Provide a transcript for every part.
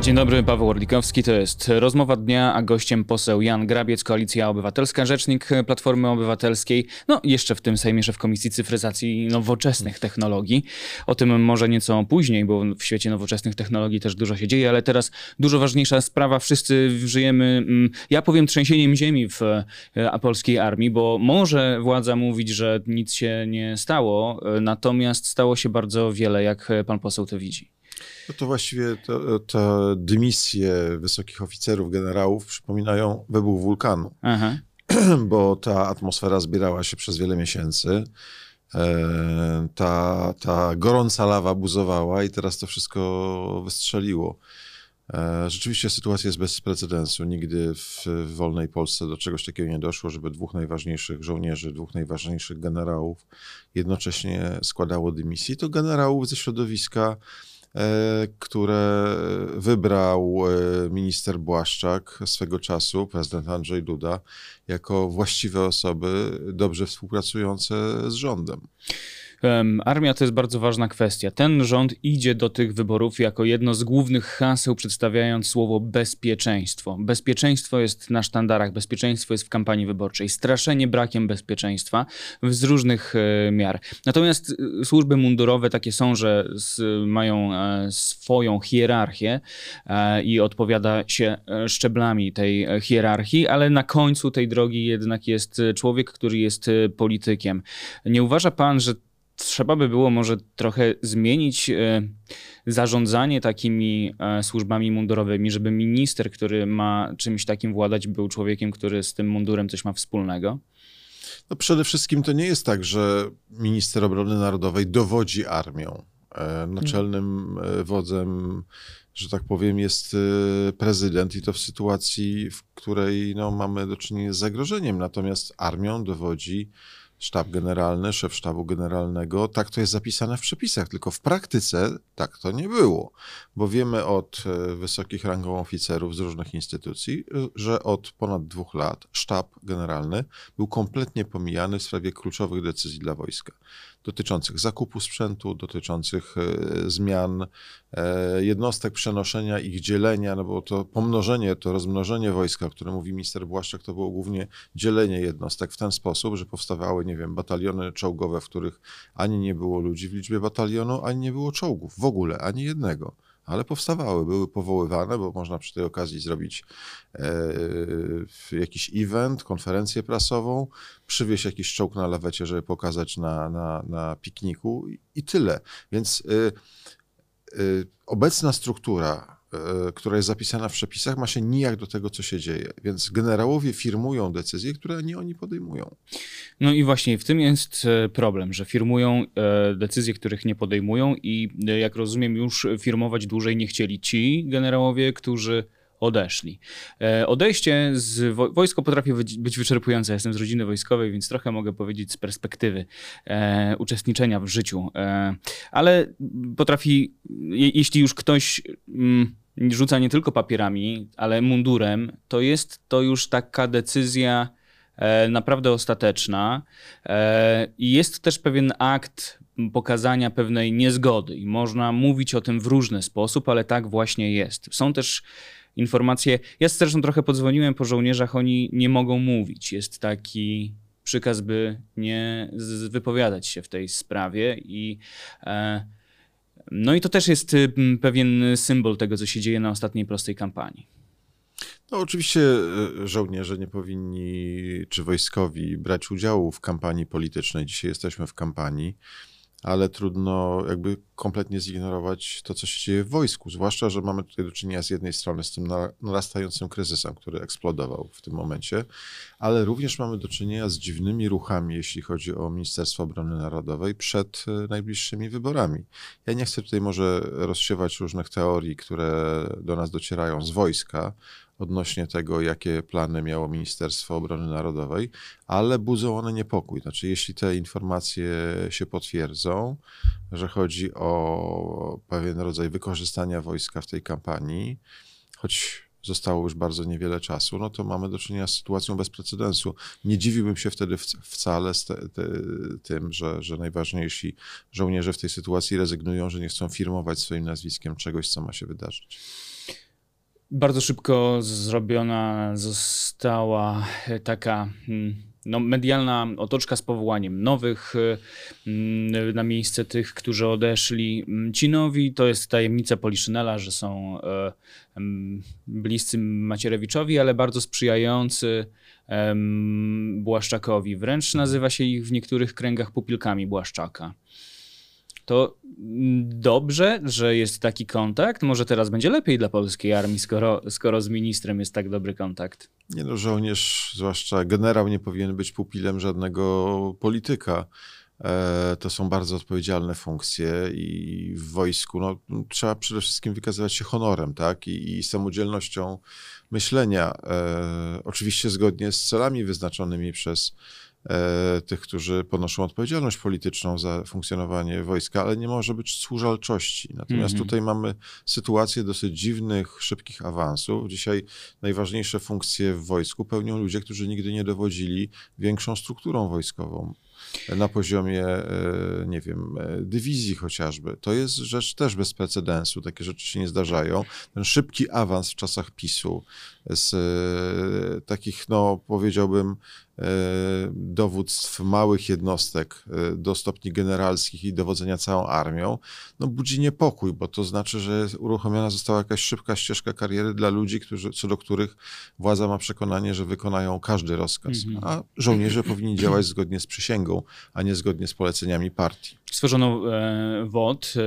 Dzień dobry, Paweł Orlikowski. To jest rozmowa dnia, a gościem poseł Jan Grabiec, Koalicja Obywatelska, rzecznik Platformy Obywatelskiej. No, jeszcze w tym Sejmie szef Komisji Cyfryzacji Nowoczesnych Technologii. O tym może nieco później, bo w świecie nowoczesnych technologii też dużo się dzieje, ale teraz dużo ważniejsza sprawa. Wszyscy żyjemy, mm, ja powiem, trzęsieniem ziemi w e, polskiej armii, bo może władza mówić, że nic się nie stało, e, natomiast stało się bardzo wiele, jak pan poseł to widzi. No to właściwie to dymisje wysokich oficerów, generałów przypominają wybuch wulkanu, Aha. bo ta atmosfera zbierała się przez wiele miesięcy. E, ta, ta gorąca lawa buzowała i teraz to wszystko wystrzeliło. E, rzeczywiście sytuacja jest bez precedensu. Nigdy w, wolnej Polsce do czegoś takiego nie doszło, żeby dwóch najważniejszych żołnierzy, dwóch najważniejszych generałów jednocześnie składało dymisję. To generałów ze środowiska które wybrał e, minister Błaszczak swego czasu, prezydent Andrzej Duda, jako właściwe osoby dobrze współpracujące z rządem. Armia to jest bardzo ważna kwestia. Ten rząd idzie do tych wyborów jako jedno z głównych haseł, przedstawiając słowo bezpieczeństwo. Bezpieczeństwo jest na sztandarach, bezpieczeństwo jest w kampanii wyborczej. Straszenie brakiem bezpieczeństwa z różnych e, miar. Natomiast e, służby mundurowe takie są, że mają e, swoją hierarchię i odpowiada się szczeblami tej hierarchii, ale na końcu tej drogi jednak jest człowiek, który jest politykiem. Nie uważa pan, że trzeba by było może trochę zmienić e, zarządzanie takimi e, służbami mundurowymi, żeby minister, który ma czymś takim władać, był człowiekiem, który z tym mundurem coś ma wspólnego? No przede wszystkim to nie jest tak, że minister obrony narodowej dowodzi armią. E, naczelnym wodzem, że tak powiem, jest prezydent i to w sytuacji, w której no, mamy do czynienia z zagrożeniem. Natomiast armią dowodzi sztab generalny, szef sztabu generalnego. Tak to jest zapisane w przepisach, tylko w praktyce tak to nie było, bo wiemy od e, wysokich rangą oficerów z różnych instytucji, że od ponad dwóch lat sztab generalny był kompletnie pomijany w sprawie kluczowych decyzji dla wojska dotyczących zakupu sprzętu, dotyczących e, zmian e, jednostek, przenoszenia ich dzielenia, no bo to pomnożenie, to rozmnożenie wojska, o którym mówi minister Błaszczak, to było głównie dzielenie jednostek w ten sposób, że powstawały, nie wiem, bataliony czołgowe, w których ani nie było ludzi w liczbie batalionu, ani nie było czołgów, w ogóle, ani jednego ale powstawały, były powoływane, bo można przy tej okazji zrobić e, jakiś event, konferencję prasową, przywieźć jakiś czołg na lawecie, żeby pokazać na, na, na pikniku i, tyle. Więc e, e, obecna struktura która jest zapisana w przepisach, ma się nijak do tego, co się dzieje. Więc generałowie firmują decyzje, które nie oni podejmują. No i właśnie w tym jest e, problem, że firmują e, decyzje, których nie podejmują i jak rozumiem, już firmować dłużej nie chcieli ci generałowie, którzy odeszli. Odejście z wo wojsko potrafi być wyczerpujące. jestem z rodziny wojskowej, więc trochę mogę powiedzieć z perspektywy e, uczestniczenia w życiu. E, ale potrafi, je, jeśli już ktoś mm, rzuca nie tylko papierami, ale mundurem, to jest to już taka decyzja e, naprawdę ostateczna e, i jest też pewien akt pokazania pewnej niezgody i można mówić o tym w różny sposób, ale tak właśnie jest. Są też informacje, ja zresztą trochę podzwoniłem po żołnierzach, oni nie mogą mówić. Jest taki przykaz, by nie wypowiadać się w tej sprawie i e, no i to też jest y, pewien symbol tego, co się dzieje na ostatniej prostej kampanii. No oczywiście y, żołnierze nie powinni, czy wojskowi brać udziału w kampanii politycznej. Dzisiaj jesteśmy w kampanii ale trudno jakby kompletnie zignorować to, co się dzieje w wojsku. Zwłaszcza, że mamy tutaj do czynienia z jednej strony z tym narastającym kryzysem, który eksplodował w tym momencie, ale również mamy do czynienia z dziwnymi ruchami, jeśli chodzi o Ministerstwo Obrony Narodowej przed e, najbliższymi wyborami. Ja nie chcę tutaj może rozsiewać różnych teorii, które do nas docierają z wojska, odnośnie tego, jakie plany miało Ministerstwo Obrony Narodowej, ale budzą one niepokój. Znaczy, jeśli te informacje się potwierdzą, że chodzi o pewien rodzaj wykorzystania wojska w tej kampanii, choć zostało już bardzo niewiele czasu, no to mamy do czynienia z sytuacją bez precedensu. Nie dziwiłbym się wtedy wcale z te, te, tym, że, że najważniejsi żołnierze w tej sytuacji rezygnują, że nie chcą firmować swoim nazwiskiem czegoś, co ma się wydarzyć. Bardzo szybko zrobiona została taka hmm, no, medialna otoczka z powołaniem nowych hmm, na miejsce tych, którzy odeszli. Ci nowi to jest tajemnica Poliszynela, że są e, bliscy Macierewiczowi, ale bardzo sprzyjający Błaszczakowi. Wręcz nazywa się ich w niektórych kręgach pupilkami Błaszczaka to dobrze, że jest taki kontakt. Może teraz będzie lepiej dla polskiej armii, skoro, skoro z ministrem jest tak dobry kontakt. Nie no, żołnierz, zwłaszcza generał, nie powinien być pupilem żadnego polityka. E, to są bardzo odpowiedzialne funkcje i w wojsku no, trzeba przede wszystkim wykazywać się honorem tak? I, i samodzielnością myślenia. E, oczywiście zgodnie z celami wyznaczonymi przez tych, którzy ponoszą odpowiedzialność polityczną za funkcjonowanie wojska, ale nie może być służalczości. Natomiast mm -hmm. tutaj mamy sytuację dosyć dziwnych, szybkich awansów. Dzisiaj najważniejsze funkcje w wojsku pełnią ludzie, którzy nigdy nie dowodzili większą strukturą wojskową na poziomie, e, nie wiem, e, dywizji chociażby. To jest rzecz też bez precedensu, takie rzeczy się nie zdarzają. Ten szybki awans w czasach PiSu z takich, no powiedziałbym, E, dowództw małych jednostek e, do stopni generalskich i dowodzenia całą armią, no budzi niepokój, bo to znaczy, że uruchomiona została jakaś szybka ścieżka kariery dla ludzi, którzy, co do których władza ma przekonanie, że wykonają każdy rozkaz, mhm. a żołnierze powinni działać zgodnie z przysięgą, a nie zgodnie z poleceniami partii. Stworzono e, WOD e,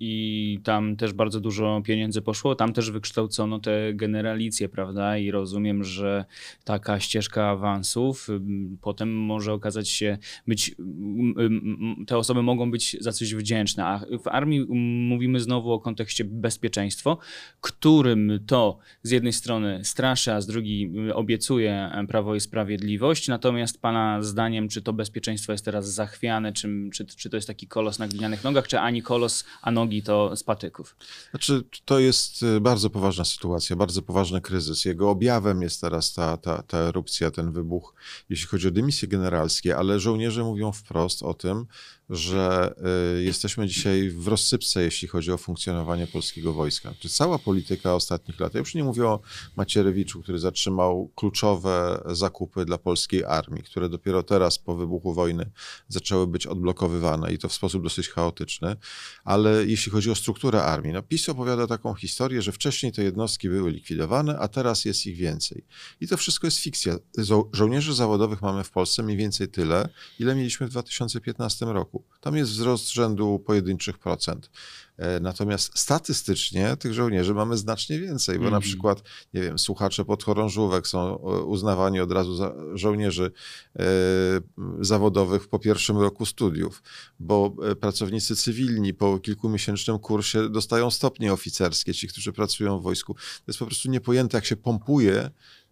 i tam też bardzo dużo pieniędzy poszło. Tam też wykształcono te generalicje, prawda? I rozumiem, że taka ścieżka awansów potem może okazać się być, te osoby mogą być za coś wdzięczne. A w armii mówimy znowu o kontekście bezpieczeństwo, którym to z jednej strony straszy, a z drugiej obiecuje Prawo i Sprawiedliwość. Natomiast Pana zdaniem, czy to bezpieczeństwo jest teraz zachwiane, czy, czy, czy to jest taki kolos na glinianych nogach, czy ani kolos, a nogi to z patyków? Znaczy, to jest y, bardzo poważna sytuacja, bardzo poważny kryzys. Jego objawem jest teraz ta, ta, ta erupcja, ten wybuch, jeśli chodzi o dymisje generalskie, ale żołnierze mówią wprost o tym, że y, jesteśmy dzisiaj w rozsypce, jeśli chodzi o funkcjonowanie polskiego wojska. Czy cała polityka ostatnich lat, ja już nie mówię o Macierewiczu, który zatrzymał kluczowe zakupy dla polskiej armii, które dopiero teraz po wybuchu wojny zaczęły być odblokowywane i to w sposób dosyć chaotyczny, ale jeśli chodzi o strukturę armii, no PiS opowiada taką historię, że wcześniej te jednostki były likwidowane, a teraz jest ich więcej. I to wszystko jest fikcja. Żo żołnierzy zawodowych mamy w Polsce mniej więcej tyle, ile mieliśmy w 2015 roku. Tam jest wzrost rzędu pojedynczych procent. E, natomiast statystycznie tych żołnierzy mamy znacznie więcej, bo mm. na mhm. przykład, nie wiem, słuchacze podchorążówek są e, uznawani od razu za żołnierzy e, zawodowych po pierwszym roku studiów, bo pracownicy cywilni po kilkumiesięcznym kursie dostają stopnie oficerskie, ci, którzy pracują w wojsku. To jest po prostu niepojęte, jak się pompuje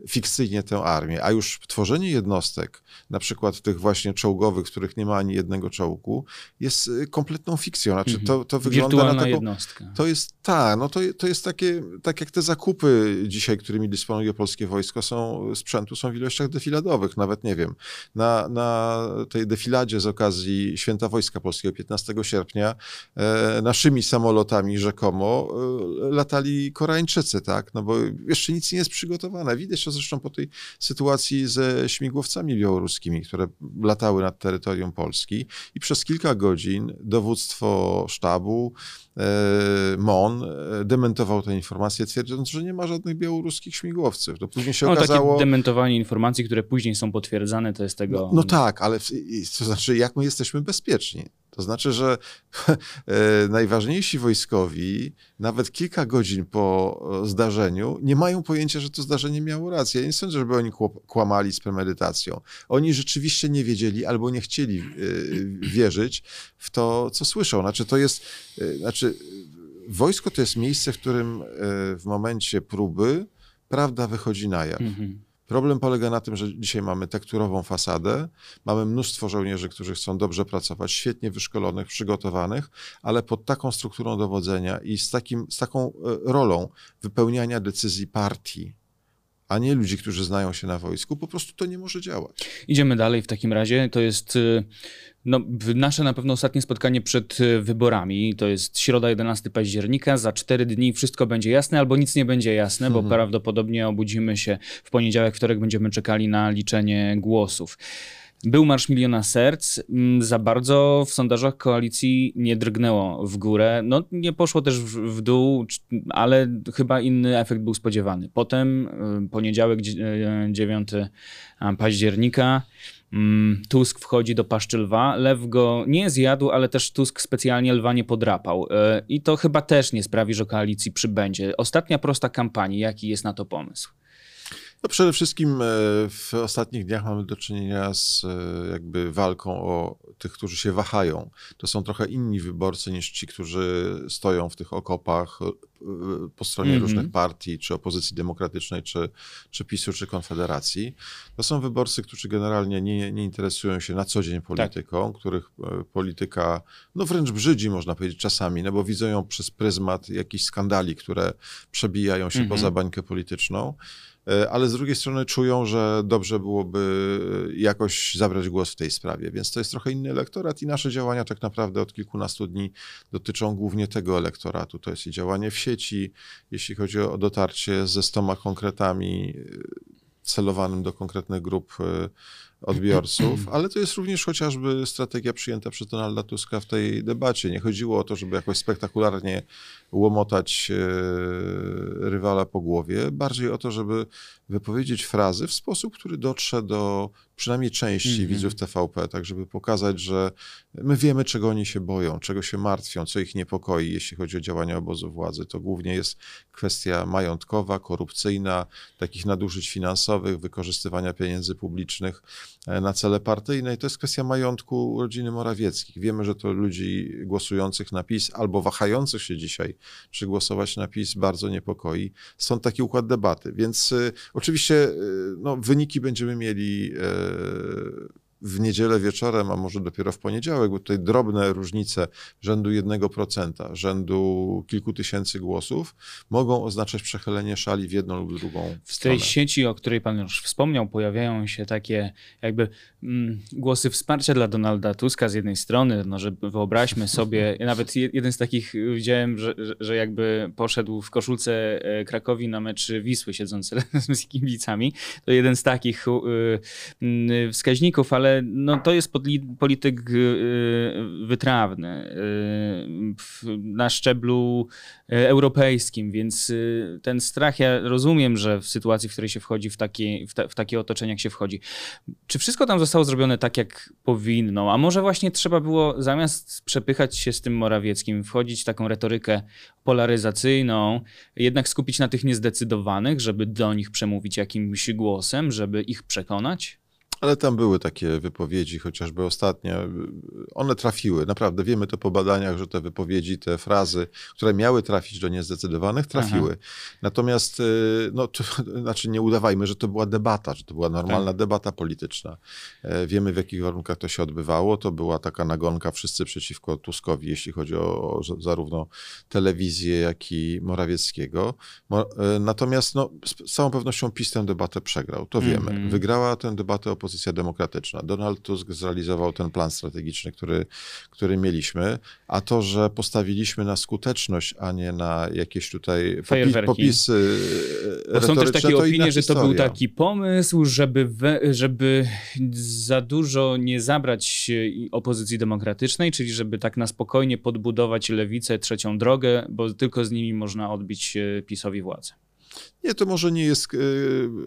fikcyjnie tę armię, a już tworzenie jednostek, na przykład tych właśnie czołgowych, w których nie ma ani jednego czołgu, jest kompletną fikcją. Znaczy, -hmm. to, to wygląda na taką, jednostka. To jest, tak, no to, to jest takie, tak jak te zakupy dzisiaj, którymi dysponuje polskie wojsko, są, sprzętu są w ilościach defiladowych, nawet nie wiem. Na, na tej defiladzie z okazji Święta Wojska Polskiego 15 sierpnia e, naszymi samolotami rzekomo e, latali Koreańczycy, tak, no bo jeszcze nic nie jest przygotowane. Widać to zresztą po tej sytuacji ze śmigłowcami białoruskimi, które latały nad terytorium Polski i przez kilka godzin dowództwo sztabu, MON e, dementował tę informację, twierdząc, że nie ma żadnych białoruskich śmigłowców. To później się no, okazało... Takie dementowanie informacji, które później są potwierdzane, to jest tego... No, no tak, ale to znaczy, jak my jesteśmy bezpieczni? To znaczy, że e, najważniejsi wojskowi nawet kilka godzin po zdarzeniu nie mają pojęcia, że to zdarzenie miało rację. Ja nie sądzę, żeby oni kłamali z premedytacją. Oni rzeczywiście nie wiedzieli albo nie chcieli wierzyć w to, co słyszą. Znaczy, to jest, znaczy, wojsko to jest miejsce, w którym w momencie próby prawda wychodzi na jaw. Mhm. Problem polega na tym, że dzisiaj mamy tekturową fasadę, mamy mnóstwo żołnierzy, którzy chcą dobrze pracować, świetnie wyszkolonych, przygotowanych, ale pod taką strukturą dowodzenia i z, takim, z taką e, rolą wypełniania decyzji partii, a nie ludzi, którzy znają się na wojsku, po prostu to nie może działać. Idziemy dalej w takim razie. To jest y, No, nasze na pewno ostatnie spotkanie przed e, wyborami to jest środa 11 października. Za cztery dni wszystko będzie jasne albo nic nie będzie jasne, mhm. bo prawdopodobnie obudzimy się w poniedziałek, wtorek będziemy czekali na liczenie głosów. Był Marsz Miliona Serc. Mm, za bardzo w sondażach koalicji nie drgnęło w górę. No, nie poszło też w, w dół, ale chyba inny efekt był spodziewany. Potem y, poniedziałek 9 y, października. Mm, Tusk wchodzi do paszczy lwa. Lew go nie zjadł, ale też Tusk specjalnie lwa nie podrapał. Y, I to chyba też nie sprawi, że koalicji przybędzie. Ostatnia prosta kampanii. Jaki jest na to pomysł? No przede wszystkim e, w ostatnich dniach mamy do czynienia z e, jakby walką o tych, którzy się wahają. To są trochę inni wyborcy niż ci, którzy stoją w tych okopach e, po stronie mm -hmm. różnych partii, czy opozycji demokratycznej, czy, czy PiSu, czy Konfederacji. To są wyborcy, którzy generalnie nie, nie interesują się na co dzień polityką, tak. których polityka no wręcz brzydzi, można powiedzieć, czasami, no bo widzą ją przez pryzmat jakichś skandali, które przebijają się mm -hmm. poza bańkę polityczną. E, ale z drugiej strony czują, że dobrze byłoby jakoś zabrać głos w tej sprawie. Więc to jest trochę inny elektorat i nasze działania tak naprawdę od kilkunastu dni dotyczą głównie tego elektoratu. To jest i działanie w sieci, jeśli chodzi o dotarcie ze stoma konkretami e, celowanym do konkretnych grup e, odbiorców, ale to jest również chociażby strategia przyjęta przez Donalda Tuska w tej debacie. Nie chodziło o to, żeby jakoś spektakularnie łomotać e, rywala po głowie, bardziej o to, żeby wypowiedzieć frazy w sposób, który dotrze do przynajmniej części mm -hmm. widzów TVP, tak żeby pokazać, że my wiemy, czego oni się boją, czego się martwią, co ich niepokoi, jeśli chodzi o działania obozu władzy. To głównie jest kwestia majątkowa, korupcyjna, takich nadużyć finansowych, wykorzystywania pieniędzy publicznych na cele partyjne. I to jest kwestia majątku rodziny Morawieckich. Wiemy, że to ludzi głosujących na PiS albo wahających się dzisiaj, czy głosować na PiS, bardzo niepokoi. Stąd taki układ debaty. Więc y, oczywiście y, no, wyniki będziemy mieli y, w niedzielę wieczorem, a może dopiero w poniedziałek, bo tutaj drobne różnice rzędu 1%, rzędu kilku tysięcy głosów mogą oznaczać przechylenie szali w jedną lub drugą W stronę. tej sieci, o której pan już wspomniał, pojawiają się takie jakby mm, głosy wsparcia dla Donalda Tuska z jednej strony, no, że wyobraźmy sobie, nawet jeden z takich widziałem, że, że jakby poszedł w koszulce e, Krakowi na mecz Wisły siedzący z kibicami. To jeden z takich y, wskaźników, ale ale no, to jest polityk y, wytrawny y, na szczeblu y, europejskim, więc ten strach, ja rozumiem, że w sytuacji, w której się wchodzi, w takie, w, ta, w takie otoczenie, jak się wchodzi. Czy wszystko tam zostało zrobione tak, jak powinno? A może właśnie trzeba było zamiast przepychać się z tym Morawieckim, wchodzić w taką retorykę polaryzacyjną, jednak skupić na tych niezdecydowanych, żeby do nich przemówić jakimś głosem, żeby ich przekonać? Ale tam były takie wypowiedzi, chociażby ostatnie. One trafiły. Naprawdę wiemy to po badaniach, że te wypowiedzi, te frazy, które miały trafić do niezdecydowanych, trafiły. Aha. Natomiast, y, no, to, znaczy nie udawajmy, że to była debata, że to była normalna tak. debata polityczna. E, wiemy, w jakich warunkach to się odbywało. To była taka nagonka wszyscy przeciwko Tuskowi, jeśli chodzi o, o zarówno telewizję, jak i Morawieckiego. E, natomiast, no, z całą pewnością PiS tę debatę przegrał. To wiemy. Mm -hmm. Wygrała tę debatę opozycja opozycja demokratyczna. Donald Tusk zrealizował ten plan strategiczny, który, który mieliśmy, a to, że postawiliśmy na skuteczność, a nie na jakieś tutaj popis, popisy Bo Są też takie opinie, że to był taki pomysł, żeby, we, żeby za dużo nie zabrać opozycji demokratycznej, czyli żeby tak na spokojnie podbudować lewicę, trzecią drogę, bo tylko z nimi można odbić PiSowi władzę. Nie, to może nie jest e,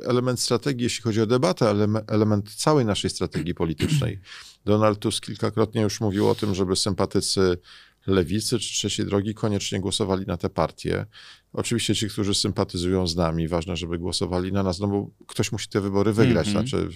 element strategii, jeśli chodzi o debatę, ale element całej naszej strategii politycznej. Donald Tusk kilkakrotnie już mówił o tym, żeby sympatycy lewicy czy trzeciej drogi koniecznie głosowali na te partie. Oczywiście ci, którzy sympatyzują z nami, ważne, żeby głosowali na nas, no bo ktoś musi te wybory wygrać. Mm -hmm. Znaczy,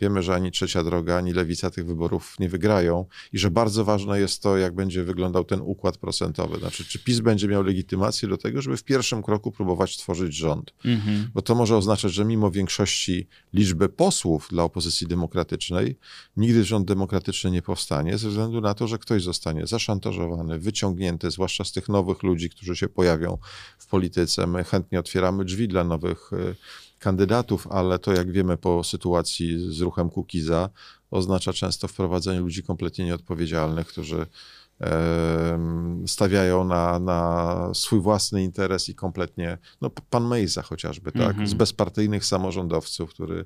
wiemy, że ani trzecia droga, ani lewica tych wyborów nie wygrają i że bardzo ważne jest to, jak będzie wyglądał ten układ procentowy. Znaczy, czy PiS będzie miał legitymację do tego, żeby w pierwszym kroku próbować tworzyć rząd. -hmm. Bo to może oznaczać, że mimo większości liczby posłów dla opozycji demokratycznej, nigdy rząd demokratyczny nie powstanie, ze względu na to, że ktoś zostanie zaszantażowany, wyciągnięty, zwłaszcza z tych nowych ludzi, którzy się pojawią w w polityce. My chętnie otwieramy drzwi dla nowych y, kandydatów, ale to jak wiemy po sytuacji z ruchem Kukiza, oznacza często wprowadzenie ludzi kompletnie nieodpowiedzialnych, którzy stawiają na, na swój własny interes i kompletnie, no pan Mejza chociażby, tak, mm -hmm. z bezpartyjnych samorządowców, który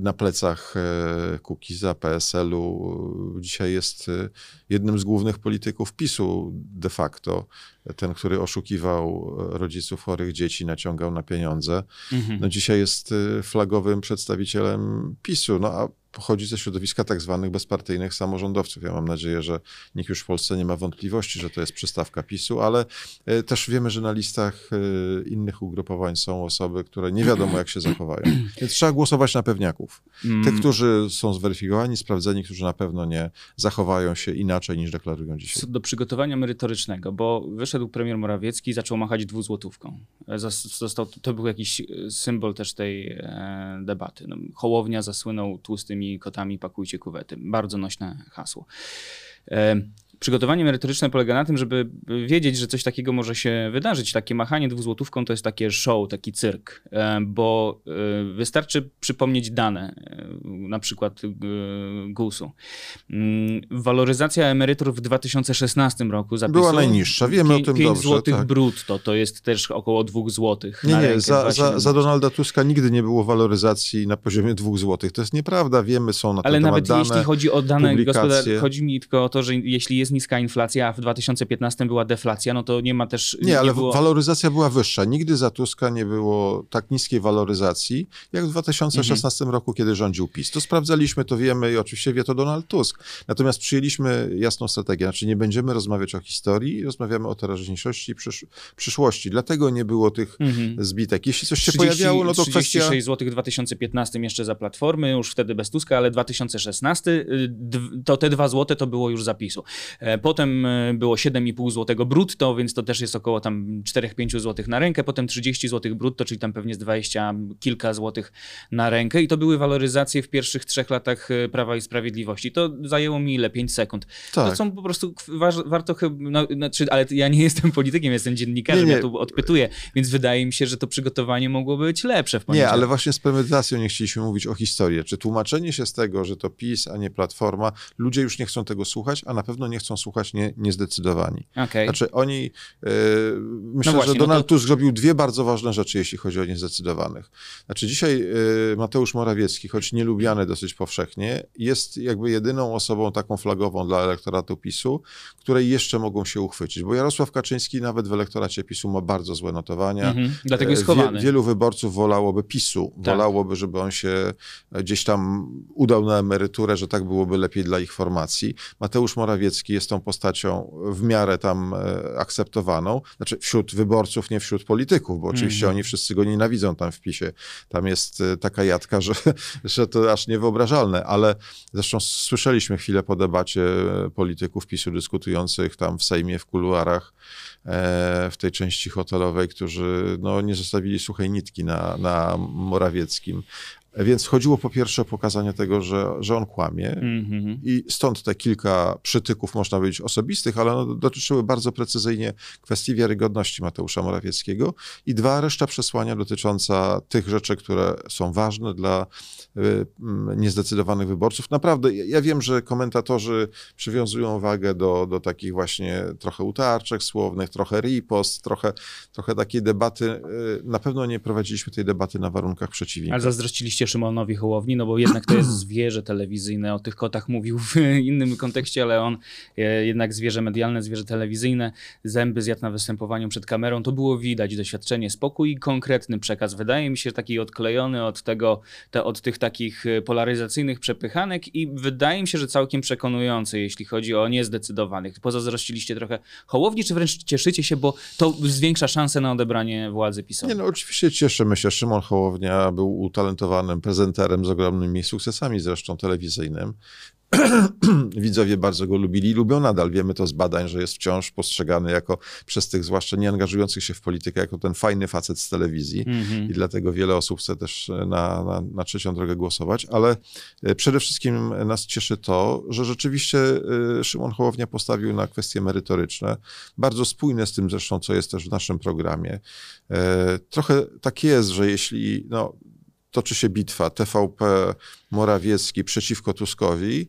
na plecach e, Kukiza, PSL-u dzisiaj jest e, jednym z głównych polityków PiSu de facto. Ten, który oszukiwał rodziców chorych dzieci, naciągał na pieniądze. -hmm. No dzisiaj jest flagowym przedstawicielem PiSu. No a pochodzi ze środowiska tak zwanych bezpartyjnych samorządowców. Ja mam nadzieję, że nikt już w Polsce nie ma wątpliwości, że to jest przystawka PiSu, ale e, też wiemy, że na listach e, innych ugrupowań są osoby, które nie wiadomo jak się zachowają. Więc trzeba głosować na pewniaków. Tych, mm. którzy są zweryfikowani, sprawdzeni, którzy na pewno nie zachowają się inaczej niż deklarują dzisiaj. Do przygotowania merytorycznego, bo wyszedł premier Morawiecki i zaczął machać dwuzłotówką. E, został, to był jakiś symbol też tej debaty. No, Hołownia zasłynął tłustym tymi kotami pakujcie kuwety. Bardzo nośne hasło. Przygotowanie merytoryczne polega na tym, żeby wiedzieć, że coś takiego może się wydarzyć. Takie machanie dwuzłotówką to jest takie show, taki cyrk, bo e, wystarczy przypomnieć dane, e, na przykład e, GUS-u. Mm, waloryzacja emerytur w 2016 roku zapisu była najniższa, wiemy o tym 5 dobrze. 5 zł tak. brutto, to jest też około 2 zł. Nie, nie, za, za, za, Donalda Tuska nigdy nie było waloryzacji na poziomie 2 zł. To jest nieprawda, wiemy, są na Ale nawet dane, jeśli chodzi o dane gospodarcze, chodzi mi tylko o to, że jeśli jest jest niska inflacja, a w 2015 była deflacja, no to nie ma też... Nie, nie ale było... waloryzacja była wyższa. Nigdy za Tuska nie było tak niskiej waloryzacji, jak w 2016 mhm. roku, kiedy rządził PiS. To sprawdzaliśmy, to wiemy i oczywiście wie to Donald Tusk. Natomiast przyjęliśmy jasną strategię, znaczy nie będziemy rozmawiać o historii, rozmawiamy o teraźniejszości i przysz przyszłości. Dlatego nie było tych mhm. zbitek. Jeśli coś się 30, pojawiało, no to 36 kwestia... zł w 2015 jeszcze za Platformy, już wtedy bez Tuska, ale 2016 y, to te 2 złote to było już zapisu. E, potem e, było 7,5 zł brutto, więc to też jest około tam 4-5 zł na rękę. Potem 30 zł brutto, czyli tam pewnie z 20 kilka złotych na rękę. I to były waloryzacje w pierwszych trzech latach e, Prawa i Sprawiedliwości. To zajęło mi ile? 5 sekund. Tak. To są po prostu, warto chyba, no, znaczy, ale ja nie jestem politykiem, jestem dziennikarzem, nie, nie. ja tu odpytuję, więc wydaje mi się, że to przygotowanie mogło być lepsze w Nie, ale właśnie z premedytacją nie chcieliśmy mówić o historii. Czy tłumaczenie się z tego, że to PiS, a nie Platforma, ludzie już nie chcą tego słuchać, a na pewno nie chcą słuchać nie, niezdecydowani. Okay. Znaczy oni, yy, myślę, no właśnie, że no Donald no to... Tusk zrobił dwie bardzo ważne rzeczy, jeśli chodzi o niezdecydowanych. Znaczy dzisiaj yy, Mateusz Morawiecki, choć nielubiany dosyć powszechnie, jest jakby jedyną osobą taką flagową dla elektoratu PiSu, której jeszcze mogą się uchwycić, bo Jarosław Kaczyński nawet w elektoracie PiSu ma bardzo złe notowania. Mhm, dlatego jest chowany. Wie, wielu wyborców wolałoby PiSu, tak. wolałoby, żeby on się gdzieś tam udał na emeryturę, że tak byłoby lepiej dla ich formacji. Mateusz Morawiecki jest tą postacią w miarę tam e, akceptowaną, znaczy wśród wyborców, nie wśród polityków, bo oczywiście mm. oni wszyscy go nienawidzą tam w PiSie. Tam jest e, taka jadka, że, że to aż niewyobrażalne, ale zresztą słyszeliśmy chwilę po debacie polityków PiSu dyskutujących tam w Sejmie, w kuluarach, e, w tej części hotelowej, którzy no, nie zostawili suchej nitki na, na Morawieckim. Więc chodziło po pierwsze o pokazanie tego, że, że on kłamie mm -hmm. i stąd te kilka przytyków, można powiedzieć, osobistych, ale one dotyczyły bardzo precyzyjnie kwestii wiarygodności Mateusza Morawieckiego i dwa, reszta przesłania dotycząca tych rzeczy, które są ważne dla y, niezdecydowanych wyborców. Naprawdę, ja wiem, że komentatorzy przywiązują wagę do, do takich właśnie trochę utarczek słownych, trochę ripost, trochę, trochę takiej debaty. Y, na pewno nie prowadziliśmy tej debaty na warunkach przeciwnika. Ale zazdrościliście oczywiście Szymonowi Hołowni, no bo jednak to jest zwierzę telewizyjne. O tych kotach mówił w innym kontekście, ale on e, jednak zwierzę medialne, zwierzę telewizyjne, zęby zjadł na występowaniu przed kamerą. To było widać, doświadczenie, spokój i konkretny przekaz. Wydaje mi się taki odklejony od tego, te, od tych takich e, polaryzacyjnych przepychanek i wydaje mi się, że całkiem przekonujący, jeśli chodzi o niezdecydowanych. Pozazdrościliście trochę Hołowni, czy wręcz cieszycie się, bo to zwiększa szanse na odebranie władzy PiSowi? Nie, no oczywiście cieszymy się. Szymon Hołownia był utalentowany prezenterem z ogromnymi sukcesami, zresztą telewizyjnym. Widzowie bardzo go lubili i lubią nadal. Wiemy to z badań, że jest wciąż postrzegany jako przez tych, zwłaszcza nie angażujących się w politykę, jako ten fajny facet z telewizji mm -hmm. i dlatego wiele osób chce też na, na, na, trzecią drogę głosować, ale e, przede wszystkim nas cieszy to, że rzeczywiście e, Szymon Hołownia postawił na kwestie merytoryczne, bardzo spójne z tym zresztą, co jest też w naszym programie. E, trochę tak jest, że jeśli no, toczy się bitwa TVP Morawiecki przeciwko Tuskowi,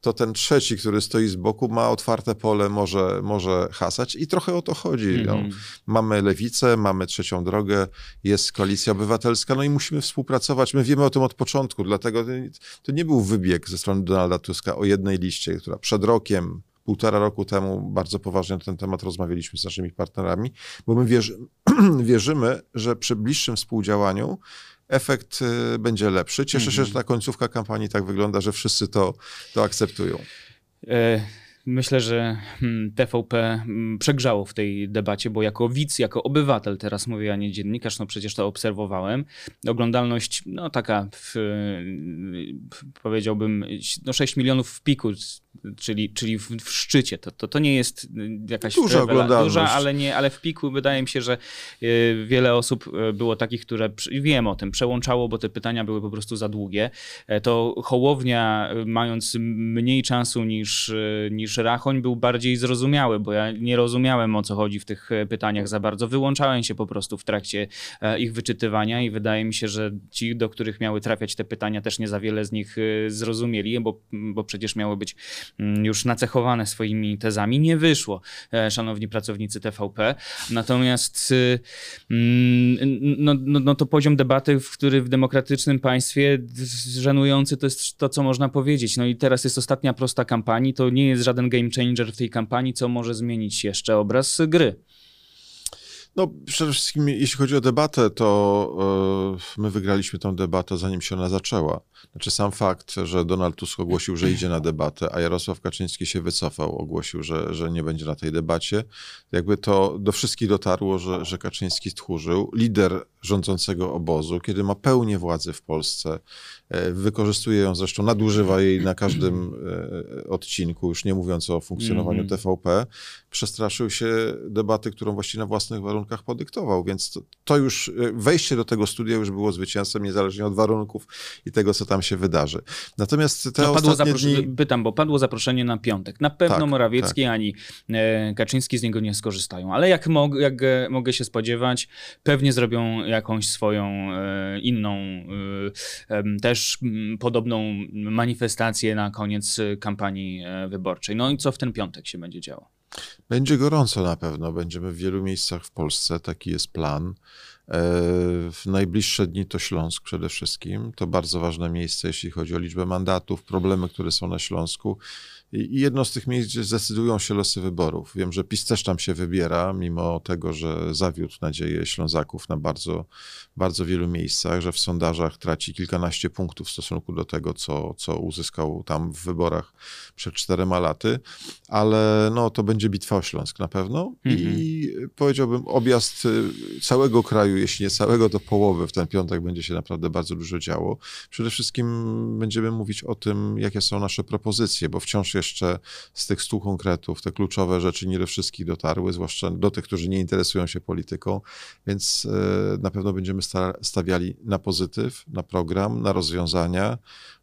to ten trzeci, który stoi z boku, ma otwarte pole, może, może hasać i trochę o to chodzi. Mm -hmm. no. Mhm. Mamy lewicę, mamy trzecią drogę, jest koalicja obywatelska, no i musimy współpracować. My wiemy o tym od początku, dlatego to nie był wybieg ze strony Donalda Tuska o jednej liście, która przed rokiem półtora roku temu bardzo poważnie na ten temat rozmawialiśmy z naszymi partnerami, bo my wierzy, wierzymy, że przy bliższym współdziałaniu efekt y, będzie lepszy. Cieszę się, że mhm. ta końcówka kampanii tak wygląda, że wszyscy to, to akceptują. E Myślę, że hmm, TVP hmm, przegrzało w tej debacie, bo jako widz, jako obywatel, teraz mówię, a nie dziennikarz, no przecież to obserwowałem. Oglądalność, no taka, w, powiedziałbym, no 6 milionów w piku, czyli, czyli w, w szczycie. To, to, to nie jest jakaś duża, duża ale, nie, ale w piku wydaje mi się, że y, wiele osób y, było takich, które, wiem o tym, przełączało, bo te pytania były po prostu za długie. E, to Hołownia, y, mając mniej czasu niż, niż Rachoń był bardziej zrozumiały, bo ja nie rozumiałem o co chodzi w tych e, pytaniach za bardzo. Wyłączałem się po prostu w trakcie e, ich wyczytywania i wydaje mi się, że ci, do których miały trafiać te pytania, też nie za wiele z nich zrozumieli, bo, bo przecież miały być już nacechowane swoimi tezami. Nie wyszło, szanowni pracownicy TVP. Natomiast mm, no, no, no to poziom debaty, w który w demokratycznym państwie żenujący to jest to, co można powiedzieć. No i teraz jest ostatnia prosta kampanii, to nie jest żaden game changer w tej kampanii, co może zmienić jeszcze obraz gry. No, przede wszystkim, jeśli chodzi o debatę, to yy, my wygraliśmy tę debatę, zanim się ona zaczęła. Znaczy, sam fakt, że Donald Tusk ogłosił, że idzie na debatę, a Jarosław Kaczyński się wycofał, ogłosił, że, że nie będzie na tej debacie, jakby to do wszystkich dotarło, że, że Kaczyński stchórzył. Lider rządzącego obozu, kiedy ma pełnię władzy w Polsce, e, wykorzystuje ją zresztą, nadużywa jej na każdym e, odcinku, już nie mówiąc o funkcjonowaniu -hmm. TVP, przestraszył się debaty, którą właściwie na własnych warunkach podyktował, więc to, to, już e, wejście do tego studia już było zwycięstwem, niezależnie od warunków i tego, co tam się wydarzy. Natomiast te no, padło dni... Pytam, bo padło zaproszenie na piątek. Na pewno tak, Morawiecki tak. ani Kaczyński z niego nie skorzystają, ale jak, mog, jak mogę się spodziewać, pewnie zrobią jakąś swoją e, inną, e, też podobną manifestację na koniec kampanii e, wyborczej. No i co w ten piątek się będzie działo? Będzie gorąco na pewno. Będziemy w wielu miejscach w Polsce. Taki jest plan. W najbliższe dni to Śląsk przede wszystkim. To bardzo ważne miejsce, jeśli chodzi o liczbę mandatów, problemy, które są na Śląsku. I jedno z tych miejsc, gdzie zdecydują się losy wyborów. Wiem, że PiS też tam się wybiera, mimo tego, że zawiódł nadzieję Ślązaków na bardzo, bardzo wielu miejscach, że w sondażach traci kilkanaście punktów w stosunku do tego, co, co uzyskał tam w wyborach przed czterema laty. Ale no, to będzie bitwa o Śląsk na pewno. Mhm. I powiedziałbym, objazd y, całego kraju, jeśli nie całego, to połowy w ten piątek będzie się naprawdę bardzo dużo działo. Przede wszystkim będziemy mówić o tym, jakie są nasze propozycje, bo wciąż jeszcze z tych stu konkretów. Te kluczowe rzeczy nie do wszystkich dotarły, zwłaszcza do tych, którzy nie interesują się polityką, więc e, na pewno będziemy stawiali na pozytyw, na program, na rozwiązania,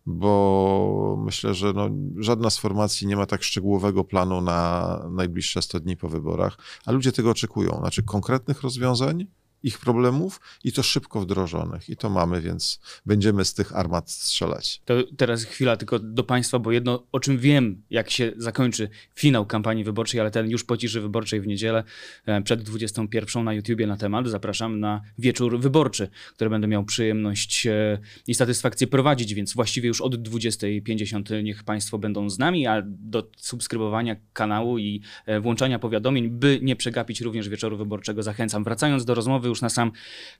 bo myślę, że no, żadna z formacji nie ma tak szczegółowego planu na najbliższe 100 dni po wyborach, a ludzie tego oczekują, znaczy konkretnych rozwiązań, ich problemów i to szybko wdrożonych. I to mamy, więc będziemy z tych armat strzelać. To teraz chwila tylko do Państwa, bo jedno, o czym wiem, jak się zakończy finał kampanii wyborczej, ale ten już po ciszy wyborczej w niedzielę e, przed 21 na YouTubie na temat. Zapraszam na wieczór wyborczy, który będę miał przyjemność e, i satysfakcję prowadzić, więc właściwie już od 20.50 niech Państwo będą z nami, a do subskrybowania kanału i e, włączania powiadomień, by nie przegapić również wieczoru wyborczego zachęcam. Wracając do rozmowy już na sam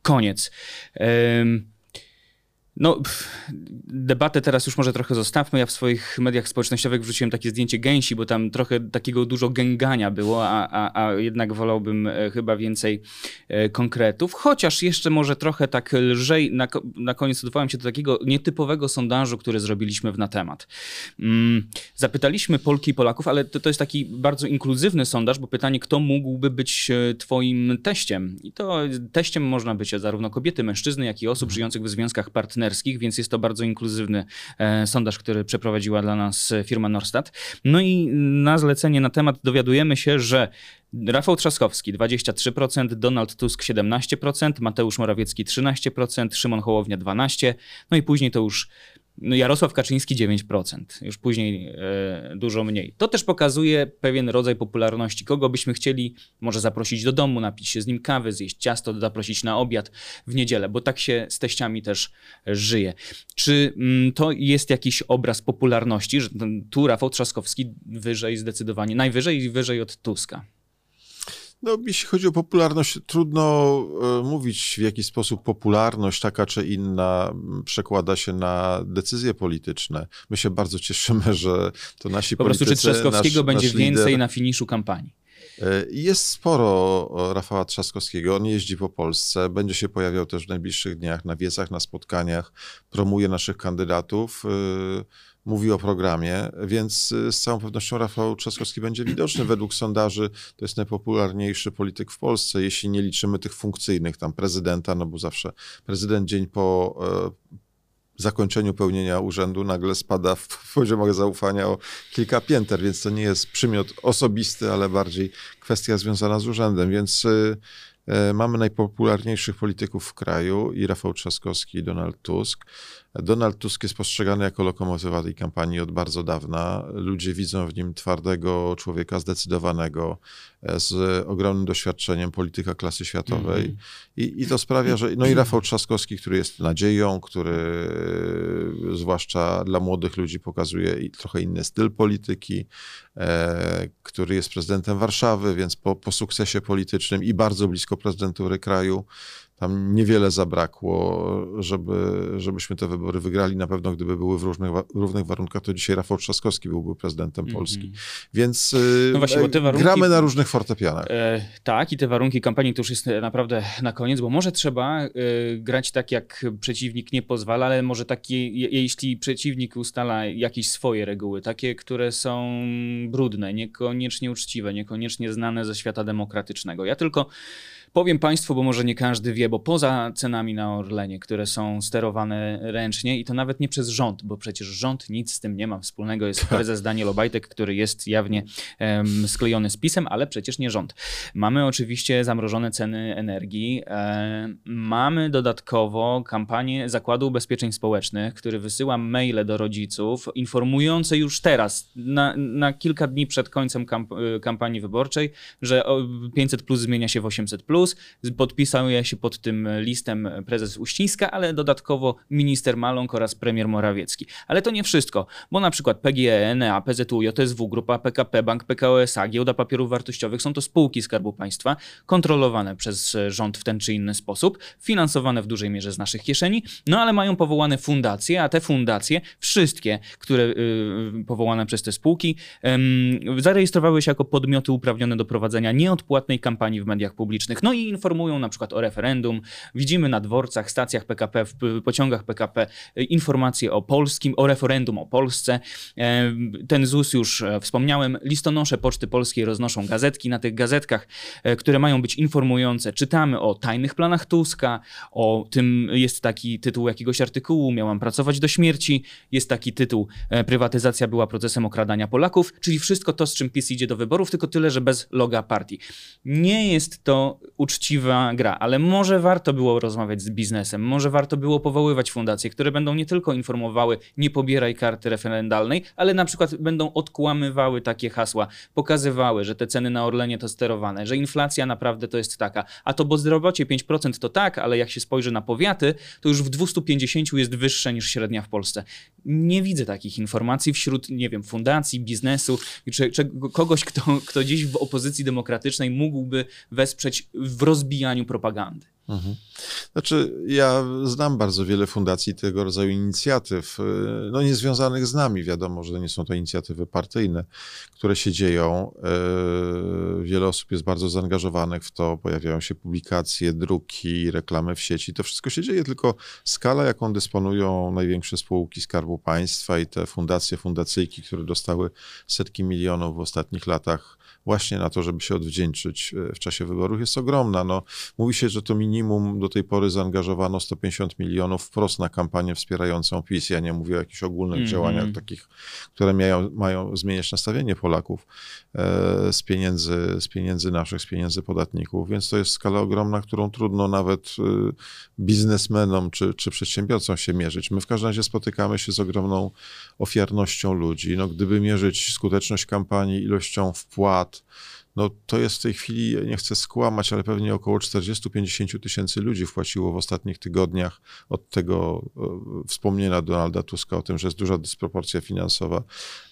koniec. No, debatę teraz już może trochę zostawmy. Ja w swoich mediach społecznościowych wrzuciłem takie zdjęcie gęsi, bo tam trochę takiego dużo gęgania było, a, a, a jednak wolałbym e, chyba więcej e, konkretów. Chociaż jeszcze może trochę tak lżej, na, na koniec odwołałem się do takiego nietypowego sondażu, który zrobiliśmy w na temat. Mm, zapytaliśmy Polki i Polaków, ale to, to jest taki bardzo inkluzywny sondaż, bo pytanie, kto mógłby być e, twoim teściem? I to teściem można być zarówno kobiety, mężczyzny, jak i osób żyjących w związkach partnerskich partnerskich, więc jest to bardzo inkluzywny e, sondaż, który przeprowadziła dla nas firma Norstat. No i na zlecenie na temat dowiadujemy się, że Rafał Trzaskowski 23%, Donald Tusk 17%, Mateusz Morawiecki 13%, Szymon Hołownia 12%, no i później to już no Jarosław Kaczyński 9%, już później e, dużo mniej. To też pokazuje pewien rodzaj popularności. Kogo byśmy chcieli może zaprosić do domu, napić się z nim kawy, zjeść ciasto, zaprosić na obiad w niedzielę, bo tak się z teściami też żyje. Czy mm, to jest jakiś obraz popularności, że tu Rafał Trzaskowski wyżej zdecydowanie, najwyżej i wyżej od Tuska? No, jeśli chodzi o popularność, trudno e, mówić, w jaki sposób popularność taka czy inna przekłada się na decyzje polityczne. My się bardzo cieszymy, że to nasi po politycy... Po prostu czy Trzaskowskiego nasz, będzie nasz więcej lider, na finiszu kampanii? E, jest sporo Rafała Trzaskowskiego. On jeździ po Polsce, będzie się pojawiał też w najbliższych dniach na wiecach, na spotkaniach, promuje naszych kandydatów. Mówi o programie, więc y, z całą pewnością Rafał Trzaskowski będzie widoczny. Według sondaży to jest najpopularniejszy polityk w Polsce, jeśli nie liczymy tych funkcyjnych, tam prezydenta, no bo zawsze prezydent dzień po e, zakończeniu pełnienia urzędu nagle spada w poziomach zaufania o kilka pięter, więc to nie jest przymiot osobisty, ale bardziej kwestia związana z urzędem, więc y, e, mamy najpopularniejszych polityków w kraju i Rafał Trzaskowski i Donald Tusk. Donald Tusk jest postrzegany jako lokomotywa tej kampanii od bardzo dawna. Ludzie widzą w nim twardego człowieka, zdecydowanego, e, z ogromnym doświadczeniem polityka klasy światowej. Mm. I, I, to sprawia, że. No i Rafał Trzaskowski, który jest nadzieją, który e, zwłaszcza dla młodych ludzi pokazuje trochę inny styl polityki, e, który jest prezydentem Warszawy, więc po, po sukcesie politycznym i bardzo blisko prezydentury kraju tam niewiele zabrakło, żeby, żebyśmy te wybory wygrali. Na pewno, gdyby były w różnych, równych warunkach, to dzisiaj Rafał Trzaskowski byłby prezydentem mm -hmm. Polski. Więc no właśnie, te warunki, gramy na różnych fortepianach. E, tak, i te warunki kampanii to już jest naprawdę na koniec, bo może trzeba e, grać tak, jak przeciwnik nie pozwala, ale może taki, jeśli przeciwnik ustala jakieś swoje reguły, takie, które są brudne, niekoniecznie uczciwe, niekoniecznie znane ze świata demokratycznego. Ja tylko Powiem Państwu, bo może nie każdy wie, bo poza cenami na Orlenie, które są sterowane ręcznie i to nawet nie przez rząd, bo przecież rząd nic z tym nie ma wspólnego. Jest tak. prezes Daniel Obajtek, który jest jawnie um, sklejony z pisem, ale przecież nie rząd. Mamy oczywiście zamrożone ceny energii. E, mamy dodatkowo kampanię Zakładu Ubezpieczeń Społecznych, który wysyła maile do rodziców informujące już teraz, na, na kilka dni przed końcem kamp kampanii wyborczej, że 500 plus zmienia się w 800 plus Podpisał się pod tym listem prezes Uścińska, ale dodatkowo minister Maląg oraz premier Morawiecki. Ale to nie wszystko, bo na przykład PGE, ENEA, PZU, JSW, Grupa PKP, Bank PKO SA, Giełda Papierów Wartościowych są to spółki Skarbu Państwa kontrolowane przez rząd w ten czy inny sposób, finansowane w dużej mierze z naszych kieszeni, no ale mają powołane fundacje, a te fundacje, wszystkie, które y, powołane przez te spółki, y, zarejestrowały się jako podmioty uprawnione do prowadzenia nieodpłatnej kampanii w mediach publicznych. No i informują na przykład o referendum. Widzimy na dworcach, stacjach PKP, w pociągach PKP e, informacje o polskim, o referendum o Polsce. E, ten ZUS już e, wspomniałem. Listonosze Poczty Polskiej roznoszą gazetki. Na tych gazetkach, które mają być informujące, czytamy o tajnych planach Tuska, o tym jest taki tytuł jakiegoś artykułu, miałam pracować do śmierci, jest taki tytuł, prywatyzacja była procesem okradania Polaków, czyli wszystko to, z czym PiS idzie do wyborów, tylko tyle, że bez loga partii. Nie jest to uczciwa gra, ale może warto było rozmawiać z biznesem, może warto było powoływać fundacje, które będą nie tylko informowały nie pobieraj karty referendalnej, ale na przykład będą odkłamywały takie hasła, pokazywały, że te ceny na Orlenie to sterowane, że inflacja naprawdę to jest taka, a to bezrobocie 5% to tak, ale jak się spojrzy na powiaty, to już w 250 jest wyższe niż średnia w Polsce. Nie widzę takich informacji wśród, nie wiem, fundacji, biznesu, czy, czy kogoś, kto, kto dziś w opozycji demokratycznej mógłby wesprzeć w rozbijaniu propagandy. Mhm. Znaczy, ja znam bardzo wiele fundacji tego rodzaju inicjatyw, y, no niezwiązanych z nami. Wiadomo, że nie są to inicjatywy partyjne, które się dzieją. Y, wiele osób jest bardzo zaangażowanych w to, pojawiają się publikacje, druki, reklamy w sieci. To wszystko się dzieje, tylko skala, jaką dysponują największe spółki Skarbu Państwa i te fundacje, fundacyjki, które dostały setki milionów w ostatnich latach właśnie na to, żeby się odwdzięczyć y, w czasie wyborów, jest ogromna. No, mówi się, że to mini minimum do tej pory zaangażowano 150 milionów wprost na kampanię wspierającą PiS. Ja nie mówię o jakichś ogólnych mm -hmm. działaniach takich, które mają, mają zmieniać nastawienie Polaków e, z, pieniędzy, z pieniędzy naszych, z pieniędzy podatników, więc to jest skala ogromna, którą trudno nawet e, biznesmenom czy, czy przedsiębiorcom się mierzyć. My w każdym razie spotykamy się z ogromną ofiarnością ludzi. No, gdyby mierzyć skuteczność kampanii ilością wpłat, no to jest w tej chwili, nie chcę skłamać, ale pewnie około 40-50 tysięcy ludzi wpłaciło w ostatnich tygodniach od tego e, wspomnienia Donalda Tuska o tym, że jest duża dysproporcja finansowa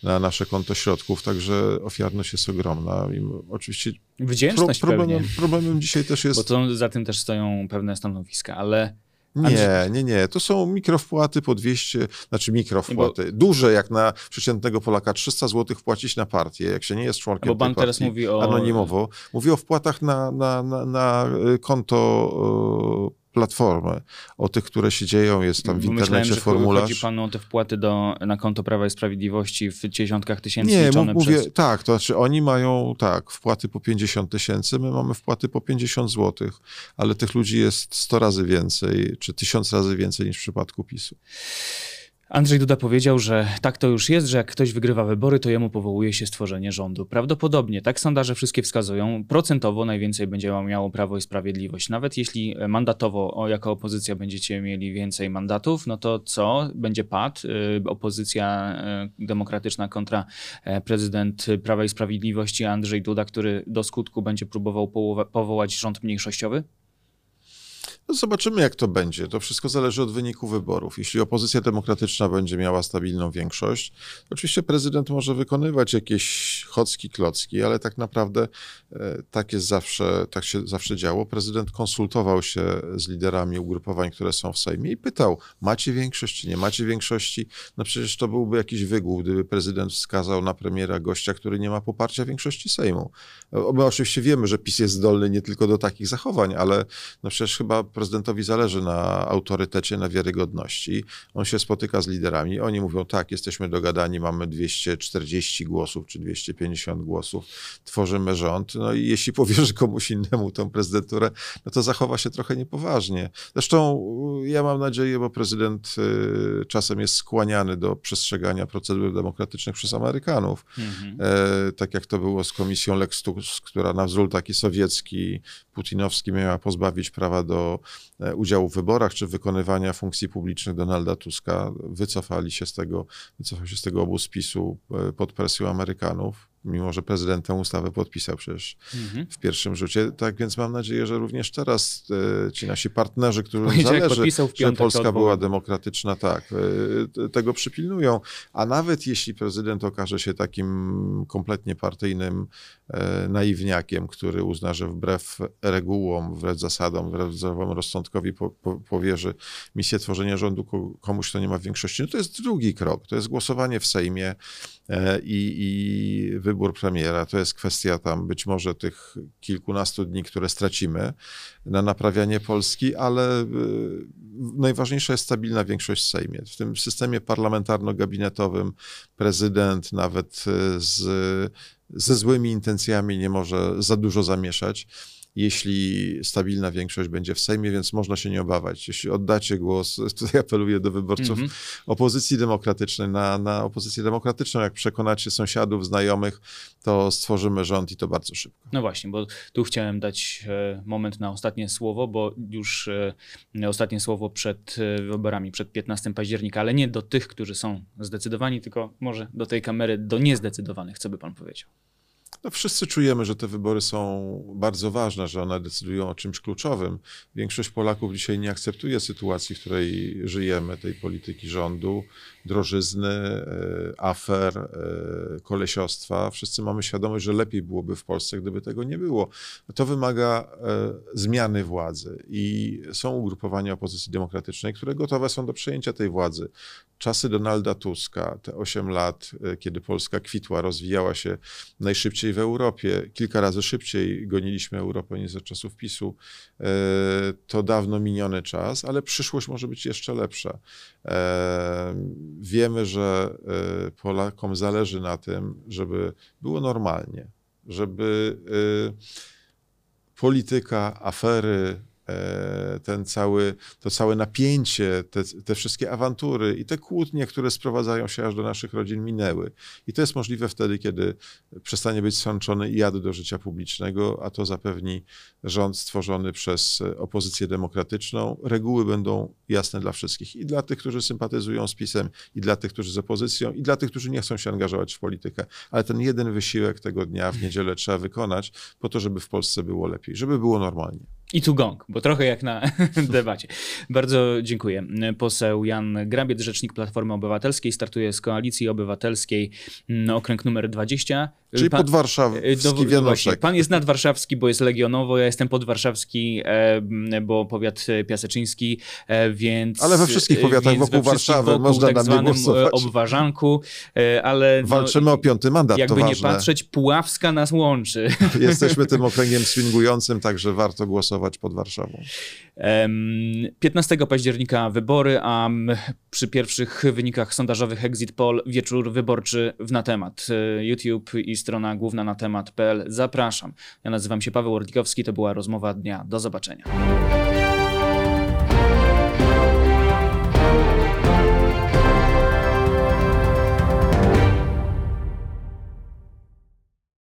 na nasze konto środków, także ofiarność jest ogromna. I oczywiście Wdzięczność pro, problemem, problemem dzisiaj też jest... Bo to, za tym też stoją pewne stanowiska, ale nie, nie, nie. To są mikrowpłaty po 200, znaczy mikrowpłaty. Bo, Duże, jak na przeciętnego Polaka 300 zł wpłacić na partię, jak się nie jest członkiem bo pan teraz mówi o... anonimowo. Mówi o wpłatach na, na, na, na konto platformy, o tych, które się dzieją, jest tam w internecie formularz. Chodzi panu o te wpłaty do, na konto Prawa i Sprawiedliwości w dziesiątkach tysięcy Nie, liczone mówię, przez... tak, to znaczy oni mają, tak, wpłaty po 50 tysięcy, my mamy wpłaty po 50 zł, ale tych ludzi jest 100 razy więcej, czy 1000 razy więcej niż w przypadku PiSu. Andrzej Duda powiedział, że tak to już jest, że jak ktoś wygrywa wybory, to jemu powołuje się stworzenie rządu. Prawdopodobnie, tak sondaże wszystkie wskazują, procentowo najwięcej będzie miało Prawo i Sprawiedliwość. Nawet jeśli mandatowo o, jako opozycja będziecie mieli więcej mandatów, no to co? Będzie pad, y, opozycja y, demokratyczna kontra prezydent Prawa i Sprawiedliwości Andrzej Duda, który do skutku będzie próbował powołać rząd mniejszościowy? No zobaczymy, jak to będzie. To wszystko zależy od wyniku wyborów. Jeśli opozycja demokratyczna będzie miała stabilną większość, oczywiście prezydent może wykonywać jakieś chocki, klocki, ale tak naprawdę e, tak jest zawsze, tak się zawsze działo. Prezydent konsultował się z liderami ugrupowań, które są w Sejmie i pytał, macie większość, czy nie macie większości? No przecież to byłby jakiś wygół, gdyby prezydent wskazał na premiera gościa, który nie ma poparcia większości Sejmu. My oczywiście wiemy, że PiS jest zdolny nie tylko do takich zachowań, ale no przecież chyba prezydentowi zależy na autorytecie, na wiarygodności. On się spotyka z liderami, oni mówią, tak, jesteśmy dogadani, mamy 240 głosów czy 250 głosów, tworzymy rząd. No i jeśli powierzy komuś innemu tą prezydenturę, no to zachowa się trochę niepoważnie. Zresztą y, ja mam nadzieję, bo prezydent y, czasem jest skłaniany do przestrzegania procedur demokratycznych przez Amerykanów. Mhm. E, tak jak to było z komisją Lex Tusk, która na wzór taki sowiecki, putinowski miała pozbawić prawa do udziału w wyborach czy wykonywania funkcji publicznych Donalda Tuska. Wycofali się z tego, wycofał się z tego obóz PiSu e, pod presją Amerykanów mimo że prezydent tę ustawę podpisał przecież mhm. w pierwszym rzucie. Tak więc mam nadzieję, że również teraz e, ci nasi partnerzy, którym zależy, że Polska była demokratyczna, tak, e, tego przypilnują. A nawet jeśli prezydent okaże się takim kompletnie partyjnym e, naiwniakiem, który uzna, że wbrew regułom, wbrew zasadom, wbrew zdrowemu rozsądkowi po, po, powierzy misję tworzenia rządu komuś, kto nie ma większości, no to jest drugi krok. To jest głosowanie w Sejmie i, i wybór premiera. To jest kwestia tam być może tych kilkunastu dni, które stracimy na naprawianie Polski, ale y, najważniejsza jest stabilna większość w Sejmie. W tym systemie parlamentarno-gabinetowym prezydent nawet y, z, ze złymi intencjami nie może za dużo zamieszać jeśli stabilna większość będzie w Sejmie, więc można się nie obawiać. Jeśli oddacie głos, tutaj apeluję do wyborców mm -hmm. opozycji demokratycznej, na, na opozycję demokratyczną, jak przekonacie sąsiadów, znajomych, to stworzymy rząd i to bardzo szybko. No właśnie, bo tu chciałem dać e, moment na ostatnie słowo, bo już e, ostatnie słowo przed e, wyborami, przed 15 października, ale nie do tych, którzy są zdecydowani, tylko może do tej kamery, do niezdecydowanych, co by pan powiedział? No, wszyscy czujemy, że te wybory są bardzo ważne, że one decydują o czymś kluczowym. Większość Polaków dzisiaj nie akceptuje sytuacji, w której żyjemy, tej polityki rządu, drożyzny, e, afer, e, kolesiostwa. Wszyscy mamy świadomość, że lepiej byłoby w Polsce, gdyby tego nie było. To wymaga e, zmiany władzy i są ugrupowania opozycji demokratycznej, które gotowe są do przejęcia tej władzy. Czasy Donalda Tuska, te 8 lat, kiedy Polska kwitła, rozwijała się najszybciej w Europie, kilka razy szybciej goniliśmy Europę niż za czasów PiSu, to dawno miniony czas, ale przyszłość może być jeszcze lepsza. Wiemy, że e, Polakom zależy na tym, żeby było normalnie, żeby e, polityka, afery, e, ten cały, to całe napięcie, te, te wszystkie awantury i te kłótnie, które sprowadzają się aż do naszych rodzin, minęły. I to jest możliwe wtedy, kiedy przestanie być sączony jad do życia publicznego, a to zapewni rząd stworzony przez opozycję demokratyczną. Reguły będą jasne dla wszystkich i dla tych, którzy sympatyzują z PiSem, i dla tych, którzy z opozycją, i dla tych, którzy nie chcą się angażować w politykę. Ale ten jeden wysiłek tego dnia w niedzielę trzeba wykonać po to, żeby w Polsce było lepiej, żeby było normalnie. I tu gong, bo trochę jak na debacie. Bardzo dziękuję. Poseł Jan Grabiec, rzecznik Platformy Obywatelskiej, startuje z Koalicji Obywatelskiej, mm, okręg numer 20. Czyli Pan- pod Warszawą, No, w właśnie, pan jest nadwarszawski, bo jest legionowo, ja jestem podwarszawski, e, bo powiat piaseczyński, e, więc... Ale we wszystkich powiatach wokół Warszawy wokół można tak na mnie głosować. e, obwarzanku, e, ale... no, Walczymy o piąty mandat, Jakby nie patrzeć, Puławska nas łączy. Jesteśmy tym okręgiem swingującym, także warto głosować pod Warszawą. Em, 15 października wybory, a przy pierwszych wynikach sondażowych Exit Poll wieczór wyborczy w na temat. E, YouTube i strona główna na temat.pl. Zapraszam. Ja nazywam się Paweł Ordikowski, to była rozmowa dnia. Do zobaczenia.